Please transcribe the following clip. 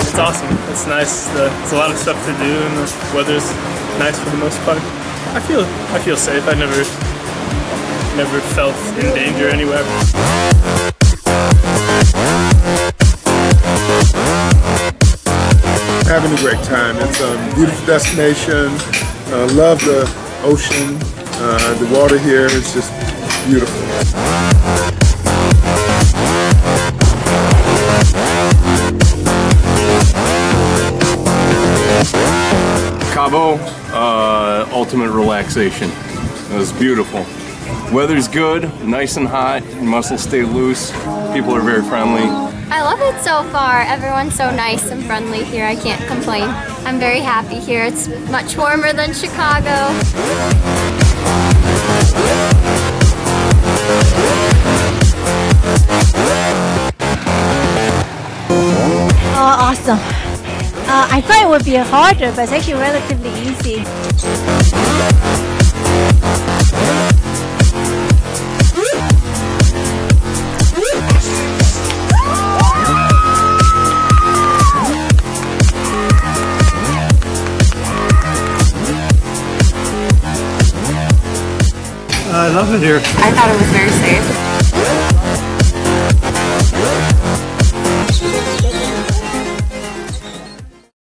It's awesome. It's nice. It's a lot of stuff to do, and the weather's nice for the most part. I feel I feel safe. I never never felt in danger anywhere. Having a great time. It's a beautiful destination. Uh, love the ocean. Uh, the water here is just beautiful. Cabo, uh, ultimate relaxation. It was beautiful. Weather's good, nice and hot, muscles stay loose, people are very friendly. I love it so far. Everyone's so nice and friendly here. I can't complain. I'm very happy here. It's much warmer than Chicago. Awesome. Uh, I thought it would be harder, but it's actually relatively easy. I love it here. I thought it was very safe.